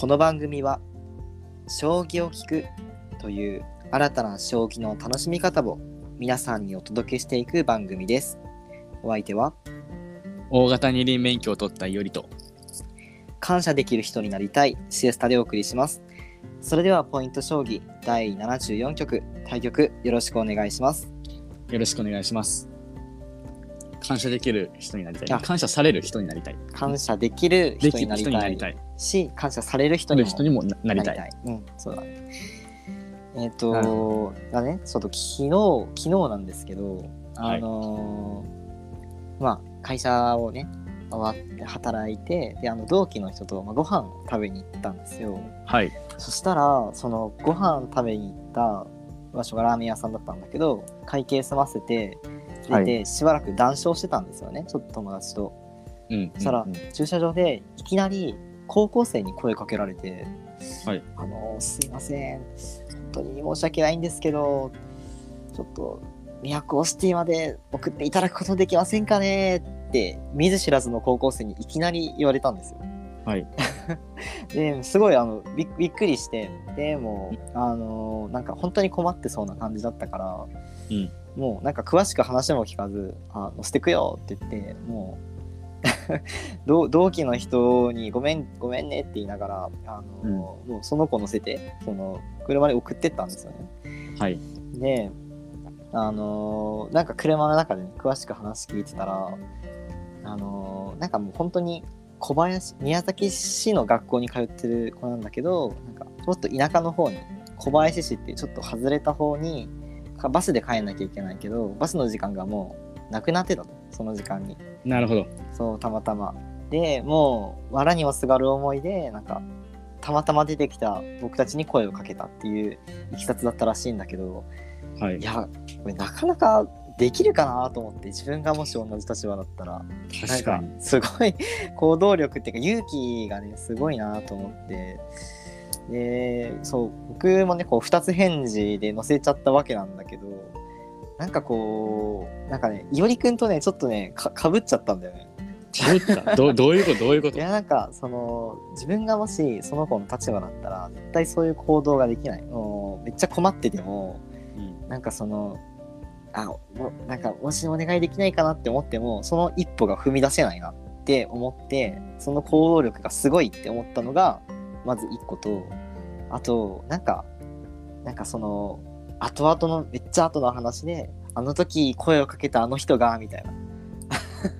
この番組は将棋を聞くという新たな将棋の楽しみ方を皆さんにお届けしていく番組です。お相手は大型二輪免許を取ったよりと。感謝できる人になりたいシエスタでお送りします。それではポイント将棋第74局対局よろしくお願いします。よろしくお願いします。感謝できる人になりたあい。感謝される人になりたい。感謝できる人になりたい。し、感謝される人にも人にもななりたい。うん、そうだね。えっ、なるとほ、だね、ちょっと昨日、昨日なんですけど、あのーまあ、会社をね、終わって働いて、で、あの、同期の人と、まあ、ご飯食べに行ったんですよ。はい。そしたら、その、ご飯食べに行った場所がラーメン屋さんだったんだけど、会計済ませて、出て、しばらく談笑してたんですよね、ちょっと友達と。うん。そしたらうん駐車場でいきなり高校生に声かけられてはい「あのすいません本当に申し訳ないんですけどちょっと都シティまで送っていただくことできませんかね?」って見ず知らずの高校生にいきなり言われたんですよ。はい。ですごいあのびっくりしてでもうあのなんか本当に困ってそうな感じだったから、うんもうなんか詳しく話も聞かず「あ乗せてくよ」って言ってもう 同同期の人にごめん「ごめんね」って言いながらあの、もうその子乗せてその車で送ってったんですよね。はい。であのなんか車の中で、ね、詳しく話聞いてたらあのなんかもう本当に小林宮崎市の学校に通ってる子なんだけどなんかちょっと田舎の方に小林市ってちょっと外れた方にかバスで帰んなきゃいけないけどバスの時間がもうなくなってたとその時間になるほど。そうたまたまでもう藁にもすがる思いでなんかたまたま出てきた僕たちに声をかけたっていういきさつだったらしいんだけどはいい。やこれなかなかできるかなと思って自分がもし同じ立場だったら確かに。すごい行動力っていうか勇気がねすごいなと思ってでそう僕もねこう2つ返事で載せちゃったわけなんだけどなんかこうなんかねいおりくんとねちょっとねかかぶっちゃったんだよね。どういった？どうどういうこと？どういうこと？いやなんかその自分がもしその子の立場だったら絶対そういう行動ができない。もうめっちゃ困っててもうん。なんかそのあもなんかもしお願いできないかなって思ってもその一歩が踏み出せないなって思ってその行動力がすごいって思ったのがまず一個とあとなんかなんかその後々のめっちゃ後の話であの時声をかけたあの人がみたい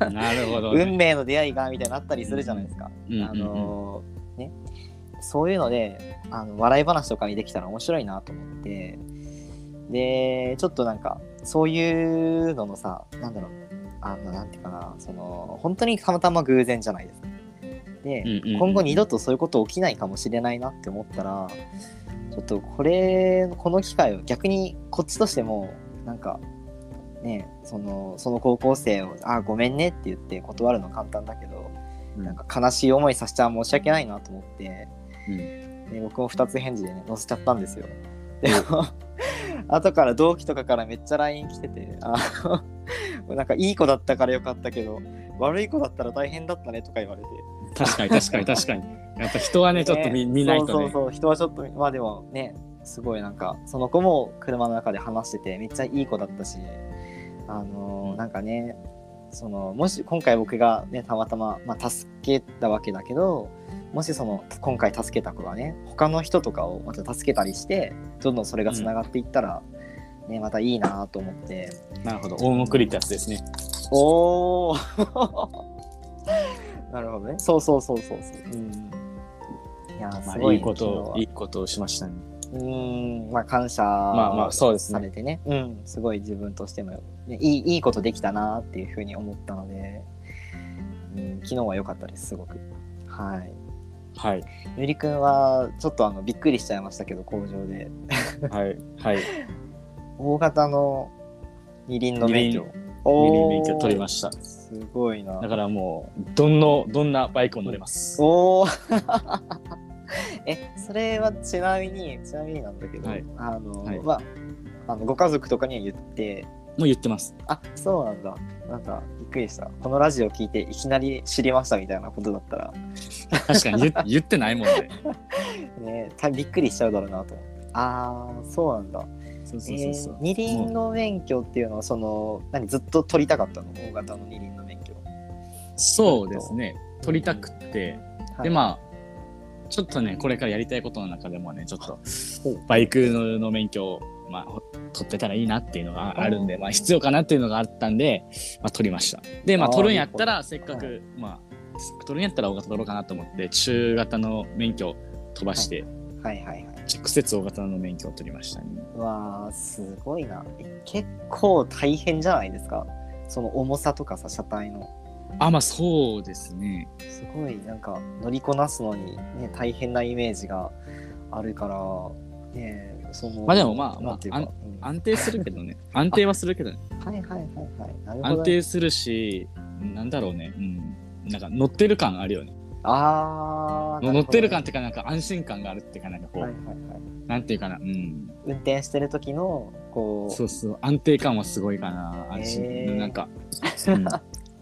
な。なるほどね。運命の出会いがみたいなのあったりするじゃないですか。うんあのーね。そういうのであの笑い話とかにできたら面白いなと思って。でちょっとなんかそういうののさなんだろう。あのなんていうかな。その本当にたまたま偶然じゃないですか。で、今後二度とそういうこと起きないかもしれないなって思ったらちょっとこれこの機会を逆にこっちとしてもなんかねそのその高校生を「あごめんね」って言って断るの簡単だけど、うんなんか悲しい思いさせちゃ申し訳ないなと思って、うんで僕も2つ返事でね載せちゃったんですよ。でも後から同期とかからめっちゃ LINE 来ててあのなんかいい子だったからよかったけど悪い子だったら大変だったねとか言われて。確かに確かに確かに。やっぱ人はね、ちょっと見見ないとね。そうそうそう人はちょっとまあでもねすごいなんかその子も車の中で話しててめっちゃいい子だったしあのーなんかねそのもし今回僕がねたまたま、まあ、助けたわけだけどもしその今回助けた子がね他の人とかをまた助けたりしてどんどんそれがつながっていったら、ねまたいいなと思ってなるほど。大送りってやつですね。おお なるほどねそうそうそうそうそう、うん、いやまあ、すごいいいこといいことをしましたね。うーん、まあ感謝まあまあそうですねされてね、うん、すごい自分としても、ね、いいいいことできたなっていうふうに思ったので、うん、昨日は良かったです、すごく。はい。はい。ゆりくんはちょっとあのびっくりしちゃいましたけど、工場で。はい。はい。大型の二輪の免許。二輪免許取りましした。た。すごいなだ。からもう、どんの、どんなバイクも乗れます。おお えそれはちなみにちなみになんだけど、はいあの、はいまああのご家族とかには言ってもう言ってます。あそうなんだなんかびっくりしたこのラジオ聞いていきなり知りましたみたいなことだったら確かに言 言ってないもんね。ねたびっくりしちゃうだろうなと思ってああそうなんだそうそうそうそう。えー二輪の免許っていうのはその何ずっと取りたかったの？大型の二輪の免許。そうですね。取りたくって、であまあちょっとねこれからやりたいことの中でもねちょっとバイクのの免許を、まあ、ほ取ってたらいいなっていうのがあるんで、まあ、必要かなっていうのがあったんで、まあ、取りました。でまあ取るんやったらせっかく、まあ取るんやったら大型取ろうかなと思って中型の免許を飛ばして、はいはいはい直接大型の免許を取りましたね。うわあすごいな。え結構大変じゃないですか？その重さとかさ車体の。あまあそうですね。すごいなんか乗りこなすのにね大変なイメージがあるからねえそのまあでもまあまあうん。安定するけどね。安定はするけどね。はいはいはいはい。なるほど安定するしなんだろうね。うん。なんか乗ってる感あるよねああ乗ってる感っていうかなんか安心感があるっていうかなんかこう、はいはいはい。なんていうかなうん。運転してる時のこうそうそう安定感はすごいかな安心、へー。なんか、うん。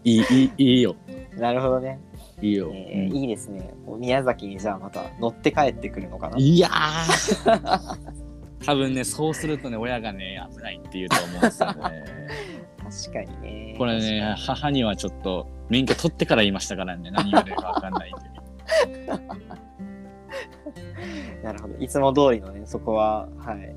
いいいいいいよ。なるほどね、いいよ、えーうん。いいですね。宮崎にじゃあまた乗って帰ってくるのかな。いやー。多分ねそうするとね親がね危ないって言うと思うんですよね確かにね。これね母にはちょっと免許取ってから言いましたからね 何言われるか分かんないんで。なるほど。いつも通りのねそこははい。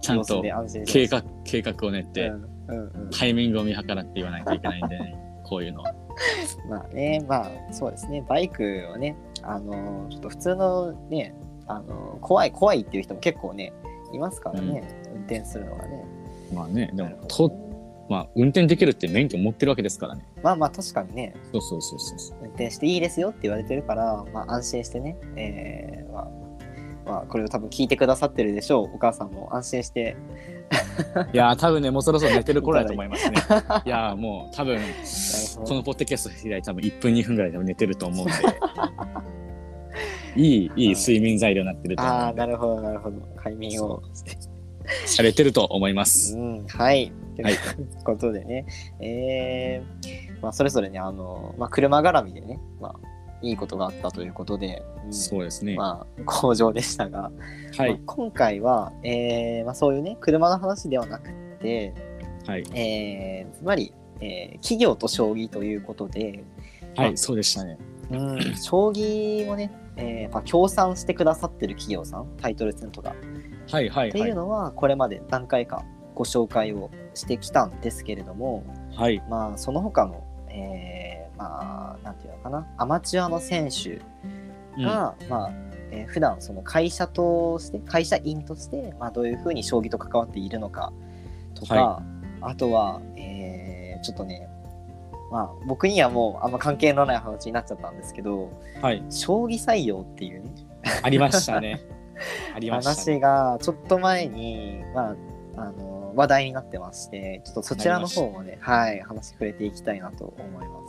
ちゃんと計画計画を練って、うんうんうん。タイミングを見計らって言わないといけないんでねこういうのは。まあね、まあそうですね、バイクはね、あのちょっと普通のね、あの怖い怖いっていう人も結構ね、いますからね、運転するのがね。まあねでもとまあ運転できるって免許持ってるわけですからね。まあまあ確かにね、そうそうそうそうそう。運転していいですよって言われてるから、まあ安心してね、えーまあ、まあこれを多分聞いてくださってるでしょう、お母さんも安心して、いやー多分ねもうそろそろ寝てる頃だと思いますね。いやーもう多分ほど。このポッドキャスト開いて多分1分2分ぐらいでも寝てると思うんで。いいいい睡眠材料になってると思ああ、うんで。なるほど、なるほど、快眠を。して。されてると思います。うん、はい。とはいいうことでね、えーまあ、それぞれね、あの、まあ、車絡みでね、まあ、いいことがあったということで、うんそうですね。まあ、好調でしたが、はまあい今回は、えーまあ、そういうね、車の話ではなくて、はい。えーつまり、えー企業と将棋ということで、はいそうでしたね。うん、将棋をね、えーやっぱ協賛してくださってる企業さん、タイトル戦とか、はいはいってはいいうのはこれまで何回かご紹介をしてきたんですけれどもはい。まあその他の、えーまあなんていうのかなアマチュアの選手うん。が、まあえー普段その会社として会社員として、まあ、どういうふうに将棋と関わっているのかとか、はあとは、えーちょっとねまあ僕にはもうあんま関係のない話になっちゃったんですけどはい。将棋採用っていうね。ありましたねありましたね。話がちょっと前に、まあ、あの話題になってましてちょっとそちらの方もねはい話触れていきたいなと思いま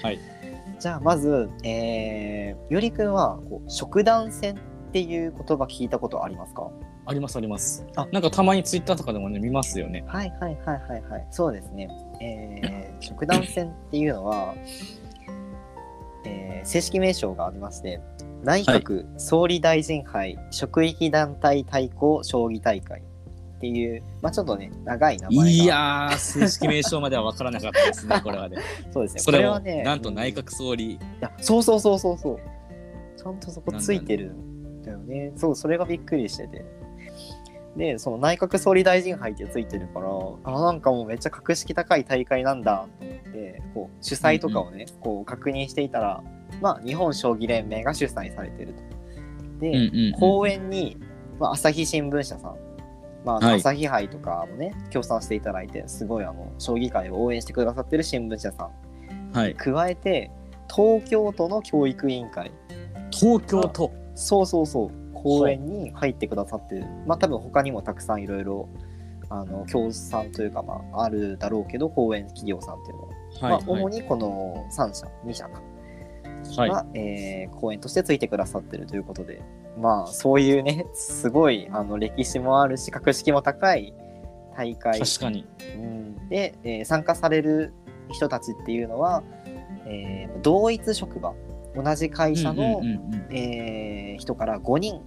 す。はい。じゃあまず、えー、よりくんはこう食団戦っていう言葉聞いたことありますか？ありますあります。あ。なんかたまにツイッターとかでもね見ますよね。はいはいはいはいはい。そうですね、えー、食団戦っていうのは、えー正式名称がありまして内閣総理大臣杯職域団体対抗将棋大会っていう、まあ、ちょっとね長い名前が。いやー正式名称までは分からなかったですね これはね。そうですね。それもこれはねなんと内閣総理。いやそうそうそうそうそう。ちゃんとそこついてるんだよね。そうそれがびっくりしててでその内閣総理大臣杯ってついてるからあなんかもうめっちゃ格式高い大会なんだと思ってこう主催とかをね、こう確認していたらまあ日本将棋連盟が主催されてると。で、うんうんうん公演に、まあ、朝日新聞社さんまあ、はい。朝日杯とかもね協賛していただいてすごいあの将棋界を応援してくださってる新聞社さん。はい。加えて東京都の教育委員会。東京都。そうそうそう講演に入ってくださってるまあ多分他にもたくさんいろいろあの協賛というかまああるだろうけど講演企業さんっていうの。は、はいまあ、主にこの3社2社か。はい。が、えー講演としてついてくださってるということで。まあそういうねすごいあの歴史もあるし格式も高い大会。確かに。うん。で、えー参加される人たちっていうのは、えー同一職場。同じ会社の、人から5人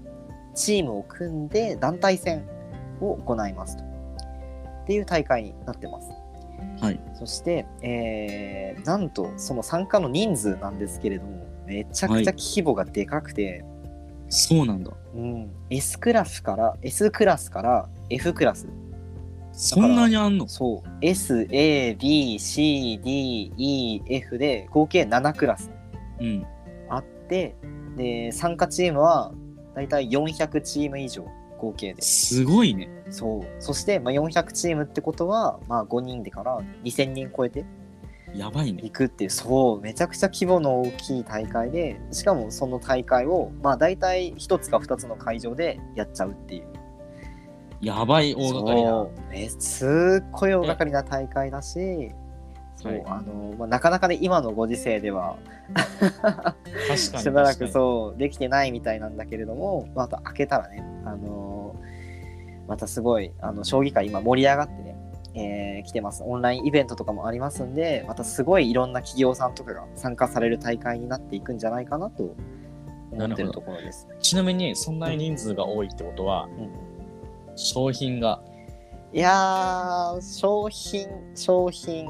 チームを組んで団体戦を行いますと。っていう大会になってます。はい。そして、えーなんとその参加の人数なんですけれどもめちゃくちゃ規模がでかくて、そうなんだ。うん、S クラスから S クラスから F クラスそんなにあんの？そう SABCDEF で合計7クラスうん。あってで参加チームはだいたい400チーム以上合計ですごいね。そうそして、まあ、400チームってことは、まあ、5人でから2000人超えてやばいね。いくっていうそうめちゃくちゃ規模の大きい大会でしかもその大会をまあ大体1つか2つの会場でやっちゃうっていうやばい大掛かりな。そうめすっごい大掛かりな大会だしそう、はいあのまあ、なかなかね今のご時世では。しばらくう。そうできてないみたいなんだけれどもまた開けたらねあのまたすごいあの将棋界今盛り上がってね、えー来てますオンラインイベントとかもありますんでまたすごいいろんな企業さんとかが参加される大会になっていくんじゃないかなと思ってるところです。ちなみに、そんなに人数が多いってことは、うん商品が。いやー、商品、商品、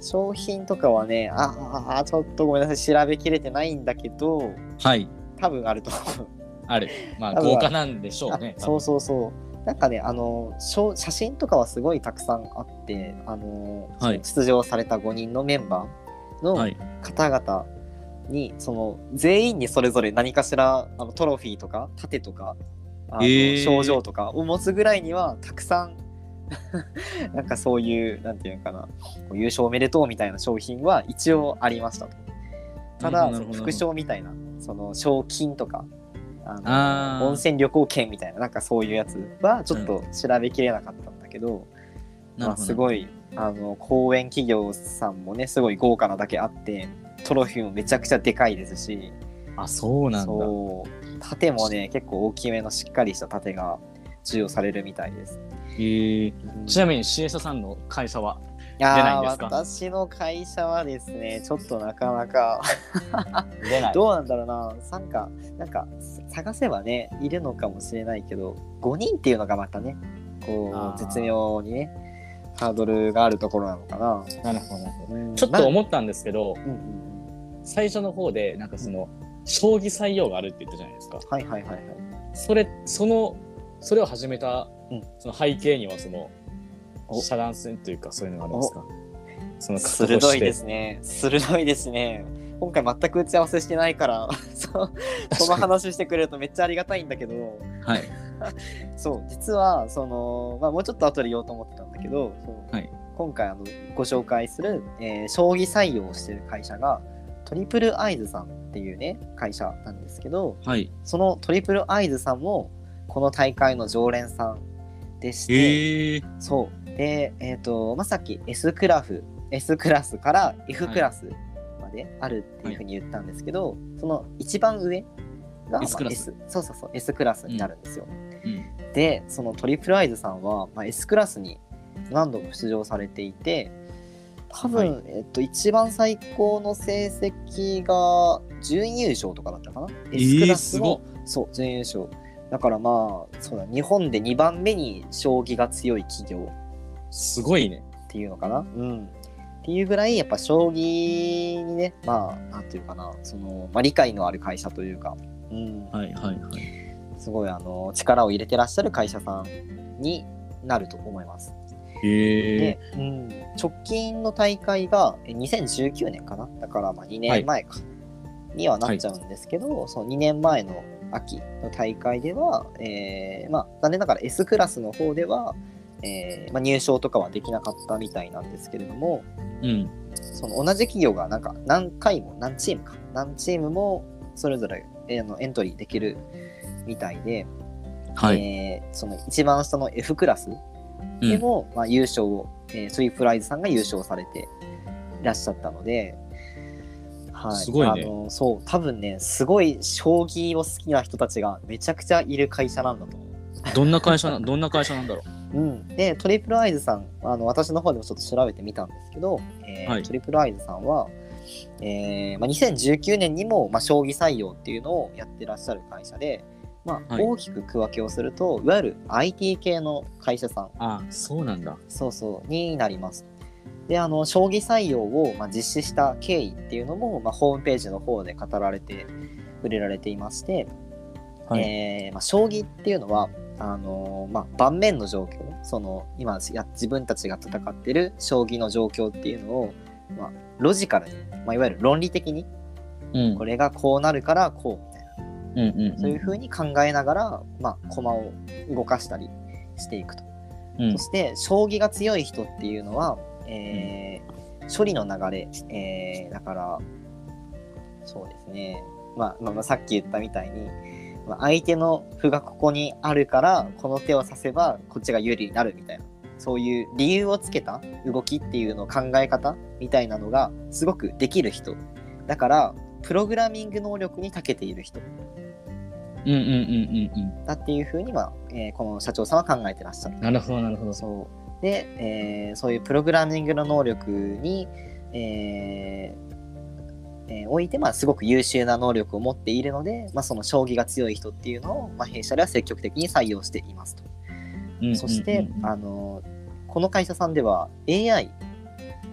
商品とかはね、ああ、ちょっとごめんなさい、調べきれてないんだけど、はい。多分あると思う。ある。まあ、豪華なんでしょうね。あそうそうそう。なんかね、あの、写真とかはすごいたくさんあって、あの、はい出場された5人のメンバーのはい。方々に、その、全員にそれぞれ何かしら、あのトロフィーとか、盾とか、あのえー賞状とかを持つぐらいには、たくさん、なんかそういう、なんていうのかな、優勝おめでとうみたいな商品は一応ありましたと。ただ、その副賞みたいな、その賞金とか、あの温泉旅行券みたいな、なんかそういうやつはちょっと調べきれなかったんだけど、まあ、すい。ごいあの公演企業さんもねすごい豪華なだけあってトロフィーもめちゃくちゃでかいですしあ、そうなんだ。そう盾もね結構大きめのしっかりした盾が授与されるみたいです。えーちなみに、シエサさんの会社は？出ないんですか？私の会社はですねちょっとなかなか出ない。どうなんだろうな参加なんか探せばねいるのかもしれないけど5人っていうのがまたねこう絶妙にねハードルがあるところなのかな。なるほどなるほど。うんちょっと思ったんですけど、うんうん最初の方で、なんかその、将棋採用があるって言ったじゃないですか。はいはいはいはい。それ、その、それを始めたうん、その背景には、その、お。遮断戦というか、そういうのがあるんですか？その、鋭いですね。鋭いですね。今回全く打ち合わせしてないから、その話してくれるとめっちゃありがたいんだけど、はい。そう、実は、その、まあ、もうちょっと後で言おうと思ってたんだけど、そう。はい。今回あのご紹介する、えー将棋採用をしてる会社が、トリプルアイズさんっていうね、会社なんですけど、はい。そのトリプルアイズさんも、この大会の常連さんでして、ええそう。で、えっ、と、まあ、さっき S クラフ、S クラスから F クラスまであるっていうふうに言ったんですけど、その一番上が、まあ S クラスそうそうそう、S クラスになるんですよ。うん。で、そのトリプルアイズさんは、まあ、S クラスに何度も出場されていて、多分、はいえっと、一番最高の成績が準優勝とかだったかな、?S クラスの、そう、準優勝。だからまあ、そうだ、日本で2番目に将棋が強い企業すごいね。っていうのかな？うん。っていうぐらい、やっぱ将棋にね、まあ、なんていうかな、その、まあ、理解のある会社というか、うん、はいはいはい。すごい、あの、力を入れてらっしゃる会社さんになると思います。へえで、うん、直近の大会がえ2019年かな？だからまあ2年前か、にはなっちゃうんですけど、その2年前の秋の大会では、えーまあ、残念ながら S クラスの方では、えーまあ、入賞とかはできなかったみたいなんですけれどもうん。その同じ企業がなんか何回も何チームか何チームもそれぞれえーあのエントリーできるみたいで、はい。えーその一番下の F クラスうん。でも、まあ、優勝を、えー、スリープライズさんが優勝されていらっしゃったので、はい、すごいね。あのそう多分ねすごい将棋を好きな人たちがめちゃくちゃいる会社なんだと思う。どんな会社な、どんな会社なんだろう。ん、でトリプルアイズさんあの私の方でもちょっと調べてみたんですけど、えーはい。トリプルアイズさんは、えーまあ、2019年にも、まあ、将棋採用っていうのをやってらっしゃる会社で、まあ、はい。大きく区分けをすると、い、わゆる IT 系の会社さん。あそうなんだ。そうそうになります。であの将棋採用を、まあ、実施した経緯っていうのも、まあ、ホームページの方で語られて触れられていまして、はい。えーまあ、将棋っていうのはあのーまあ、盤面の状況その今や自分たちが戦ってる将棋の状況っていうのを、まあ、ロジカルに、まあ、いわゆる論理的にうんこれがこうなるからこうみたいなうんうんんそういうふうに考えながら、まあ、駒を動かしたりしていくと。うんそして将棋が強い人っていうのは、えー処理の流れ、えーだからそうですね、まあ、まあまあさっき言ったみたいに、まあ、相手の歩がここにあるからこの手を指せばこっちが有利になるみたいなそういう理由をつけた動きっていうの考え方みたいなのがすごくできる人だからプログラミング能力に長けている人うんうんうんうんうん。だっていうふうに、まあえーこの社長さんは考えてらっしゃる。なるほどなるほど。そうで、えーそういうプログラミングの能力に、えーえーおいて、まあ、すごく優秀な能力を持っているので、まあ、その将棋が強い人っていうのを、まあ、弊社では積極的に採用していますと。うんそして、あのこの会社さんでは AI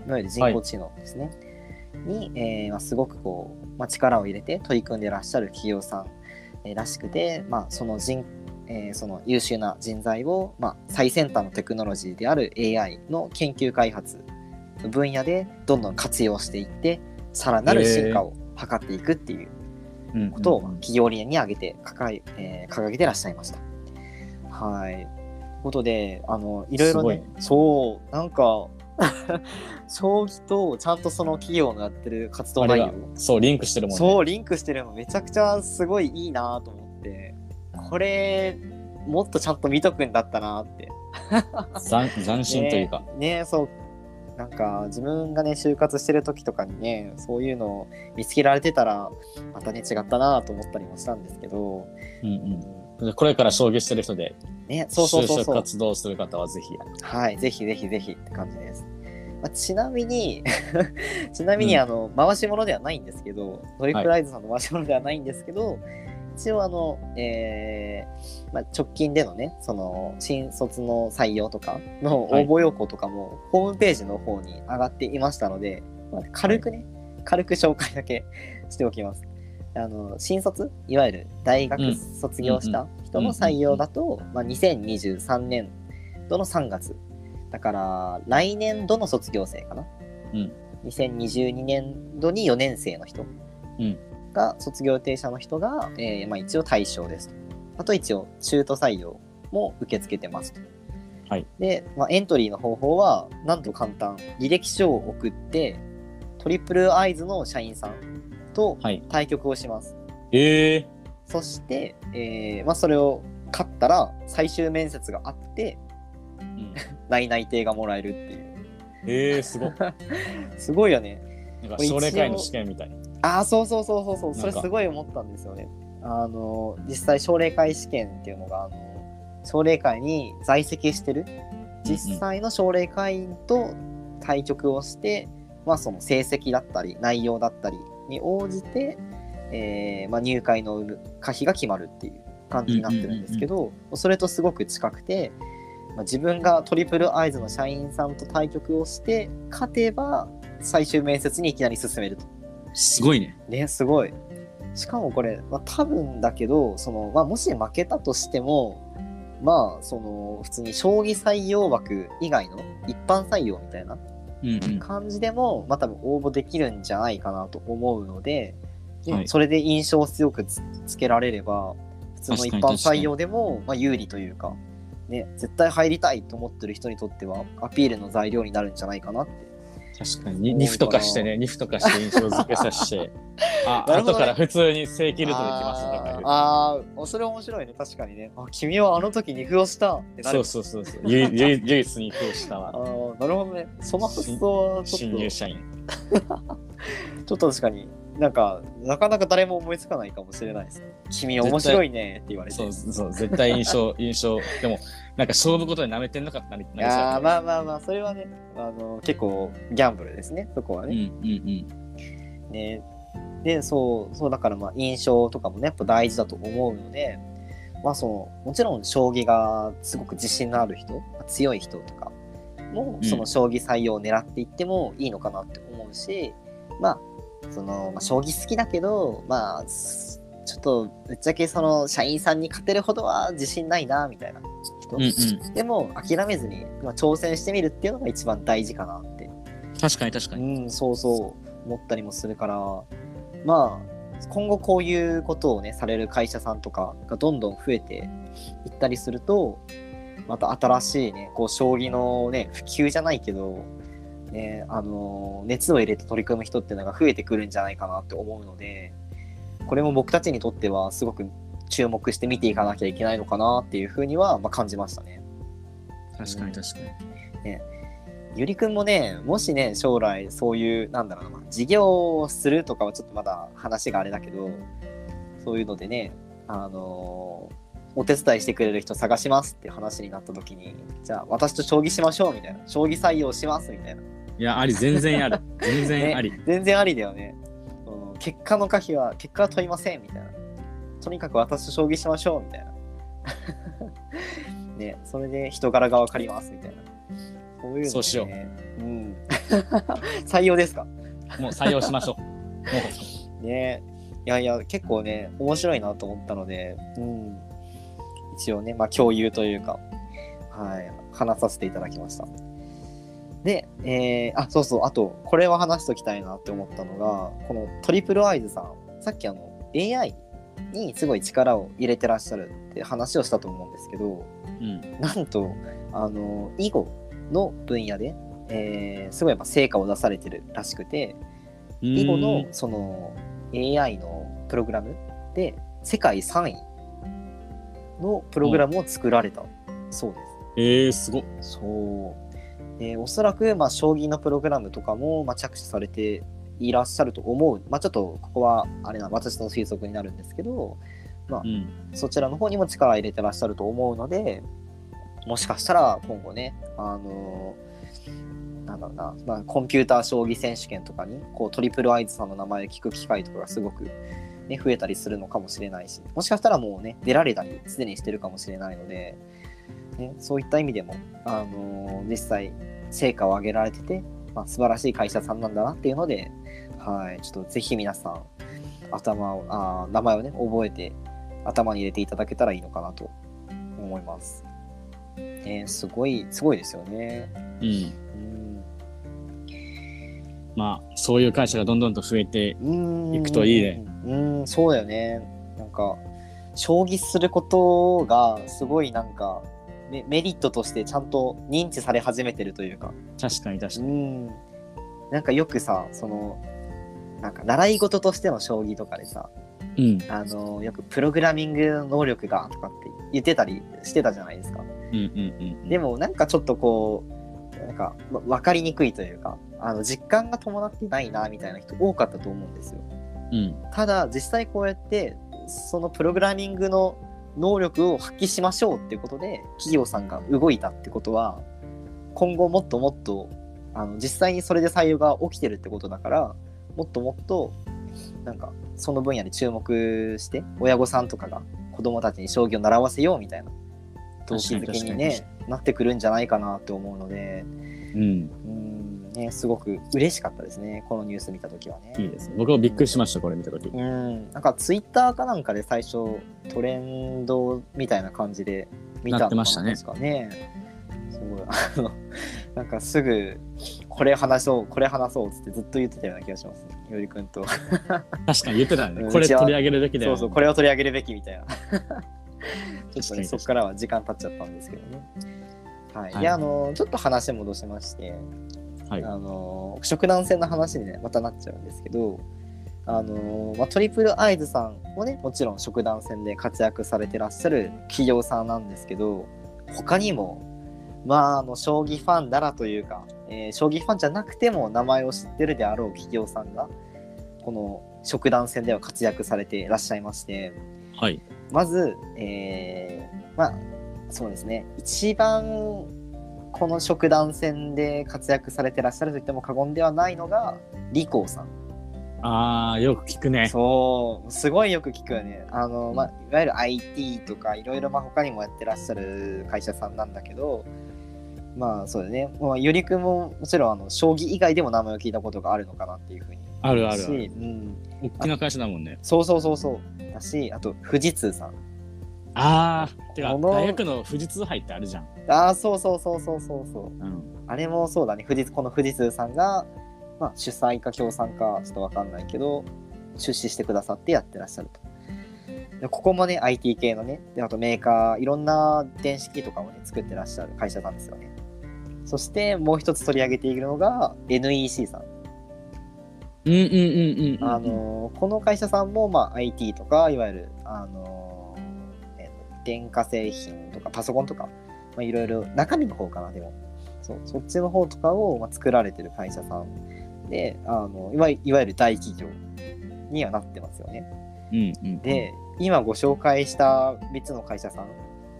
いわゆる人工知能ですね、に、えーまあ、すごくこう、まあ、力を入れて取り組んでらっしゃる企業さん、えーらしくて、まあ、その人えーその優秀な人材を、まあ、最先端のテクノロジーである AI の研究開発の分野でどんどん活用していってさらなる進化を図っていくっていううんことを企業理念に挙げて掲げ,、えー掲げてらっしゃいました。はい。ということで、あの、いろいろね、そう、なんか、将棋とちゃんとその企業のやってる活動内容、そう、リンクしてるもんね。そう、リンクしてるのめちゃくちゃすごいいいなと思って、これ、もっとちゃんと見とくんだったなって。斬斬新というか。ねねそうなんか自分がね就活してる時とかにねそういうのを見つけられてたらまたね違ったなと思ったりもしたんですけど、うんうん。これから将棋してる人で、ねそうそうそう就職活動する方はぜひ。はいぜひぜひぜひって感じです、まあ、ちなみに ちなみにうんあの、回し物ではないんですけどトリプルアイズさんの回し物ではないんですけど、一応あの、えーまあ、直近でのねその新卒の採用とかの応募要項とかも、ホームページの方に上がっていましたので、まあ、軽くね、軽く紹介だけ しておきます。あの新卒いわゆる大学うん卒業した人の採用だと、まあ、2023年度の3月。だから来年度の卒業生かな、うん。2022年度に4年生の人。うんが卒業予定者の人が、えーまあ、一応対象ですと。あと一応中途採用も受け付けてますと。はい。で、まあ、エントリーの方法はなんと簡単。履歴書を送ってトリプルアイズの社員さんとはい。対局をします、ええそして、えーまあ、それを勝ったら最終面接があってうん。内内定がもらえるっていう。ええすごい。すごいよね。なんか奨励会の試験みたい。ああそうそうそうそうそう。それすごい思ったんですよね。あの実際奨励会試験っていうのがあの奨励会に在籍してる実際の奨励会員と対局をして、まあその成績だったり内容だったりに応じて、えーまあ、入会の可否が決まるっていう感じになってるんですけど、それとすごく近くて、まあ、自分がトリプルアイズの社員さんと対局をして勝てば最終面接にいきなり進めると。すごいね。ねすごいしかもこれ、まあ、多分だけどその、まあ、もし負けたとしてもまあその普通に将棋採用枠以外の一般採用みたいなうんうん。感じでも、まあ多分応募できるんじゃないかなと思うので、ねはいそれで印象を強くつつけられれば普通の一般採用でも、まあ、有利というか、ね、絶対入りたいと思ってる人にとってはアピールの材料になるんじゃないかなって確かに。ニフとかしてね、ニフとかして印象付けさせて、あ、ね後から普通に正規ルートで来ましたとか。あーあーそれ面白いね確かにねあ君はあの時肉をしたってなるそうそうそうそう。唯唯唯一に封したあわ。ーなるほどねその発想はちょ新っ入社員。と ちょっと確かになんかなかなか誰も思いつかないかもしれないですね君面白いねって言われてそうそう、絶対印象、印象。でも、なんか勝負ことで舐めてんのかってなりいなりそうやーやけどまあまあまあそれはねあの結構ギャンブルですねそこはうんね、うんうん。ね。で、そう、そうだからまあ印象とかもね、やっぱ大事だと思うので、まあその、もちろん将棋がすごく自信のある人、強い人とかも、その将棋採用を狙っていってもいいのかなって思うし、まあ、その、まあ、将棋好きだけど、まあ、ちょっとぶっちゃけその社員さんに勝てるほどは自信ないなみたいな人、うんうん。でも諦めずに、まあ、挑戦してみるっていうのが一番大事かなって確かに確かうに。ん、そうそう思ったりもするからまあ今後こういうことをねされる会社さんとかがどんどん増えていったりするとまた新しいねこう将棋のね普及じゃないけど、ね、あの熱を入れて取り組む人っていうのが増えてくるんじゃないかなって思うのでこれも僕たちにとってはすごく注目して見ていかなきゃいけないのかなっていうふうには、まあ、感じましたね。確かに確かに。ゆりくんもね、もしね、将来そういう、なんだろうな、事業をするとかはちょっとまだ話があれだけど、そういうのでね、あのーお手伝いしてくれる人探しますって話になった時に、じゃあ私と将棋しましょうみたいな、将棋採用しますみたいな。いや、あり、全然ある。全然あり。全然ありだよね。うん結果の可否は、結果は問いませんみたいな。とにかく私と将棋しましょうみたいな。ね、それで人柄がわかりますみたいな。そういうの、ね、そうしよう。うん。採用ですか？もう採用しましょう。もねいやいや、結構ね、面白いなと思ったので、うん。一応ね、まあ共有というか、はい、話させていただきました。で、えー、あ、そうそう、あと、これは話しときたいなって思ったのが、このトリプルアイズさん、さっきあの、AI にすごい力を入れてらっしゃるって話をしたと思うんですけど、う。うん。なんと、あの、囲碁の分野で、えーすごいやっぱ成果を出されてるらしくて、囲碁のその AI のプログラムで世界3位のプログラムを作られたそうです。えー、すごっ。そう。で、おそらく、まあ、将棋のプログラムとかも、まあ、着手されていらっしゃると思う。まあ、ちょっと、ここは、あれな、私の推測になるんですけど、うん。そちらの方にも力を入れてらっしゃると思うので、もしかしたら今後ね、あのなんだろうな、まあ、コンピューター将棋選手権とかにこうトリプルアイズさんの名前を聞く機会とかがすごく、ね、増えたりするのかもしれないしもしかしたらもうね出られたりすでにしてるかもしれないので、ね、そういった意味でも、あの実際成果を上げられてて、まあ、素晴らしい会社さんなんだなっていうので、はい、ちょっとぜひ皆さん頭をあー名前をね覚えて頭に入れていただけたらいいのかなと思います。ね、すごいすごいですよね。うん。うんまあ、そういう会社がどんどんと増えて、うん行くといいね。うん、そうだよね。なんか、将棋することがすごいなんか、メメリットとしてちゃんと認知され始めてるというか、確かに確かうに。ん。なんかよくさ、その、なんか習い事としての将棋とかでさ、うん。あの、よくプログラミング能力がとかって言ってたりしてたじゃないですか。うんうんうん。でもなんかちょっとこうなんかわ分かりにくいというかあの実感が伴ってないなみたいな人多かったと思うんですようん。ただ実際こうやってそのプログラミングの能力を発揮しましょうっていうことで企業さんが動いたってことは今後もっともっとあの実際にそれで採用が起きてるってことだからもっともっとなんかその分野に注目して親御さんとかが子供たちに将棋を習わせようみたいな動機づけにねなってくるんじゃないかなって思うのでうん。うんねすごく嬉しかったですねこのニュース見た時はね。いいですね。僕もびっくりしました、これ見たとき。うん、なんかツイッターかなんかで最初トレンドみたいな感じで見たのなってましたね確かね。すごいあのなんかすぐこれ話そうこれ話そうっつってずっと言ってたような気がしますね。よりくんと。確かに言ってたね。うんこれ取り上げるべきだよ。そうそうこれを取り上げるべきみたいな。ちょっとねそこからは時間経っちゃったんですけどね。はい。はいいやあのちょっと話戻しまして。はい。あの食団戦の話にねまたなっちゃうんですけどあの、まあ、トリプルアイズさんもねもちろん食団戦で活躍されてらっしゃる企業さんなんですけど他にもまああの将棋ファンならというか、えー将棋ファンじゃなくても名前を知ってるであろう企業さんがこの食団戦では活躍されていらっしゃいましてはい。まず、えーまあそうですね。一番この食団戦で活躍されてらっしゃると言っても過言ではないのがリコーさん。ああ、よく聞くね。そう。すごいよく聞くよね。あの、まあ、いわゆる IT とかいろいろまあ他にもやってらっしゃる会社さんなんだけどまあそうだね、まあ、ゆりくんももちろんあの将棋以外でも名前を聞いたことがあるのかなっていうふうに。あるあるあしる。うん、大きな会社だもんね。そうそうそうそう。だしあと富士通さん。ああ、てか、大学の富士通杯ってあるじゃん。ああそうそうそうそうそうそう。うん。あれもそうだね。富士この富士通さんが、まあ、主催か協賛かちょっとわかんないけど出資してくださってやってらっしゃると。でここもね IT 系のねであとメーカーいろんな電子機器とかをね作ってらっしゃる会社なんですよねそしてもう一つ取り上げているのが NEC さんうんうんうんうんうん。あのこの会社さんも、まあ、IT とかいわゆる、あのえー電化製品とかパソコンとか、まあ、いろいろ中身の方かなでもそうそっちの方とかを、まあ、作られてる会社さんであのいわいわゆる大企業にはなってますよね。うんうん。で今ご紹介した3つの会社さん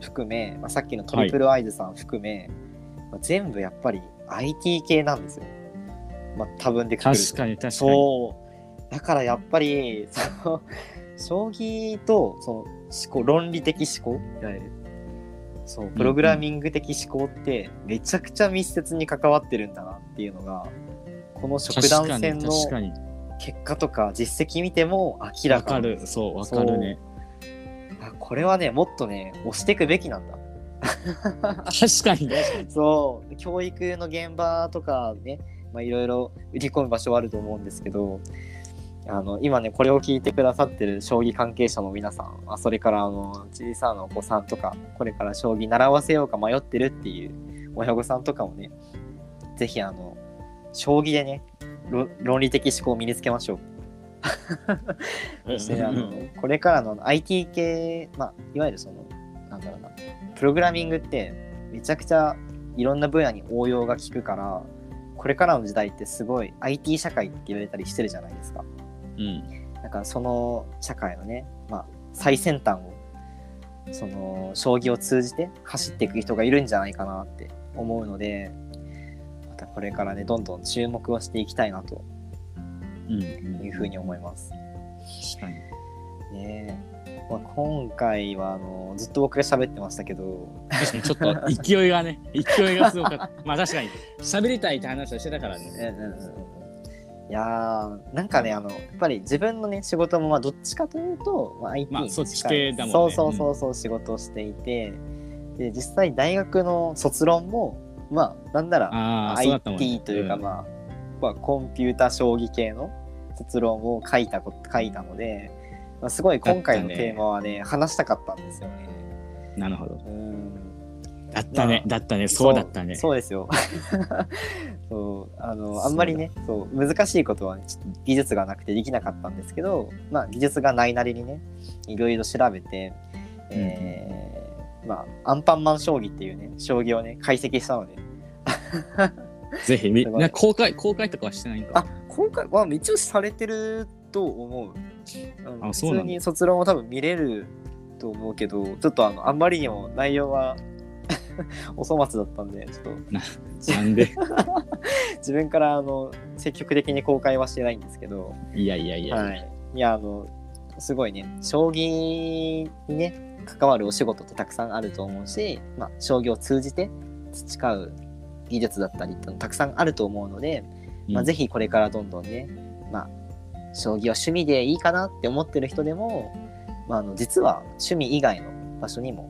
含め、まあ、さっきのトリプルアイズさん含め、まあ、全部やっぱり IT 系なんですよ。まあ、多分で確かに確かに。そう。だからやっぱり、その、将棋と、その、思考、論理的思考。そう、プログラミング的思考って、めちゃくちゃ密接に関わってるんだなっていうのが、この職団戦の。結果とか実績見ても明らわかる。かなんですそう、わかるね。あこれはね、もっとね、押していくべきなんだ。確かに。そう教育の現場とかねまあいろいろ売り込む場所はあると思うんですけどあの今ねこれを聞いてくださってる将棋関係者の皆さんあそれからあの小さなお子さんとかこれから将棋習わせようか迷ってるっていう親御さんとかもねぜひあの将棋でねろ論理的思考を身につけましょう。そしてあのこれからの IT 系、まあ、いわゆるそのなんだろうなプログラミングってめちゃくちゃいろんな分野に応用が効くからこれからの時代ってすごい IT 社会って言われたりしてるじゃないですかうん。だからその社会のね、まあ、最先端をその将棋を通じて走っていく人がいるんじゃないかなって思うのでまたこれからねどんどん注目をしていきたいなとうん。いうふうに思います。確かに。ねえまあ、今回はあのずっと僕が喋ってましたけど。確かにちょっと勢いがね、勢いがすごかった。まあ確かに、喋りたいって話をしてたからうんね。うんうんうん。いやーなんかねあのやっぱり自分のね仕事もまあどっちかというと、まあ、IT に近い。系だもんね。そうそうそうそう仕事をしていて、で実際大学の卒論もまあなんなら。IT というか、ん。まあ、まあコンピュータ将棋系の卒論を書いたこ書いたので、まあ、すごい今回のテーマはね話したかったんですよね。なるほど。うんだったね、だったね、そうだったね。そうですよ。そうあのあんまりねそう難しいことは、ね、ちょっと技術がなくてできなかったんですけど、まあ、技術がないなりにねいろいろ調べて、えーまあ、アンパンマン将棋っていうね将棋をね解析したのでぜひ、み公開、公開とかはしてないんか？あ今回は一応されてると思う。うんあそうなんだ普通に卒論を多分見れると思うけどちょっとあのあんまりにも内容は お粗末だったんでちょっとなんで？自分からあの積極的に公開はしてないんですけど、いやいやいや。はい、いやあのすごいね将棋にね関わるお仕事ってたくさんあると思うし、まあ、将棋を通じて培う技術だったりっていうのたくさんあると思うので、まあ、ぜひこれからどんどんね、まあ、将棋は趣味でいいかなって思ってる人でも、まあ、あの実は趣味以外の場所にも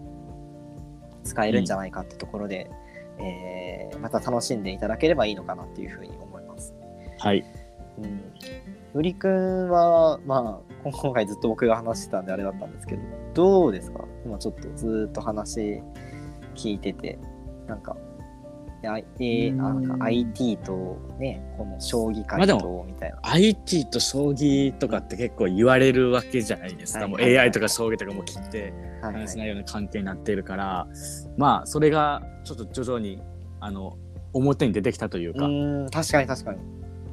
使えるんじゃないかってところで、えーまた楽しんでいただければいいのかなっていうふうに思います。はい。うん。よりくんは、まあ、今回ずっと僕が話してたんであれだったんですけど、どうですか？今ちょっとずーっと話聞いてて、なんか、んか IT とね、この将棋界とみたいな。IT と将棋とかって結構言われるわけじゃないですか。もうはいはいはい AI とか将棋とかも切ってはいはい話せないような関係になっているから、まあそれがちょっと徐々にあの表に出てきたといううか、ーん、確かに確かに。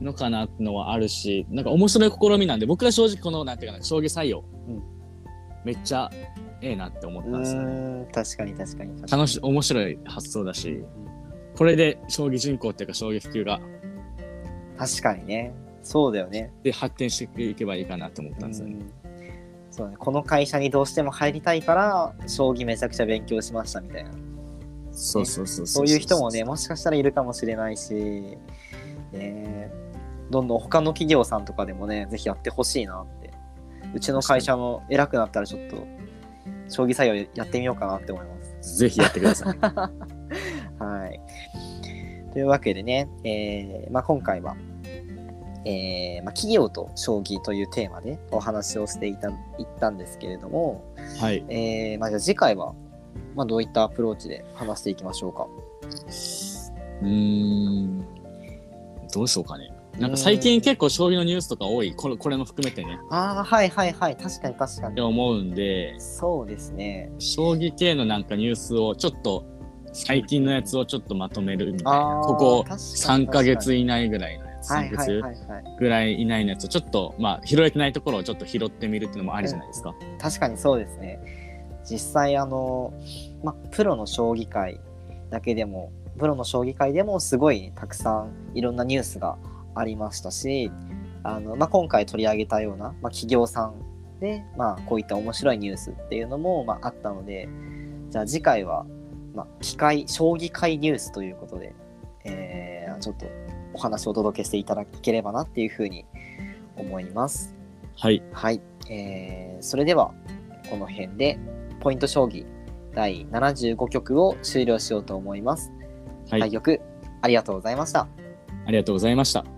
のかなのはあるし、なんか面白い試みなんで、僕は正直このなんていうかな将棋採用、うんめっちゃええなって思っうたんですよね。確かに確かに確かに。楽しい面白い発想だし、これで将棋人口っていうか将棋普及が確かにね。そうだよね。で発展していけばいいかなと思ったんですよね。うんそうね、この会社にどうしても入りたいから将棋めちゃくちゃ勉強しましたみたいなそうそうそうそういう人もねもしかしたらいるかもしれないし、ね、どんどん他の企業さんとかでもねぜひやってほしいなってうちの会社も偉くなったらちょっと将棋採用やってみようかなって思います。ぜひやってください。はい。というわけでね、えーまあ、今回は、えーまあ、企業と将棋というテーマでお話をしていたいったんですけれども、はい。えーまあ、じゃあ次回は、まあ、どういったアプローチで話していきましょうか？うーん。どうしようかね。なんか最近結構将棋のニュースとか多い。これこれも含めてね。ああ、はいはいはい。確かに確かに。って思うんで、そうですね。将棋系のなんかニュースをちょっと、最近のやつをちょっとまとめるみたいあな。ーここ確かに3ヶ月以内ぐらいのやつ。3はいはいヶはいはい。月ぐらい以内のやつをちょっと、まあ、拾えてないところをちょっと拾ってみるっていうのもありじゃないですか。確かにそうですね。実際あの、ま、プロの将棋界だけでもプロの将棋界でもすごいたくさんいろんなニュースがありましたしあの、ま、今回取り上げたような、ま、企業さんで、まあ、こういった面白いニュースっていうのも、まあ、あったのでじゃあ次回は、ま、機械将棋界ニュースということで、えーちょっとお話をお届けしていただければなっていうふうに思います。はい。はい、えーそれではこの辺でポイント将棋第75局を終了しようと思います。はい。対局ありがとうございました。ありがとうございました。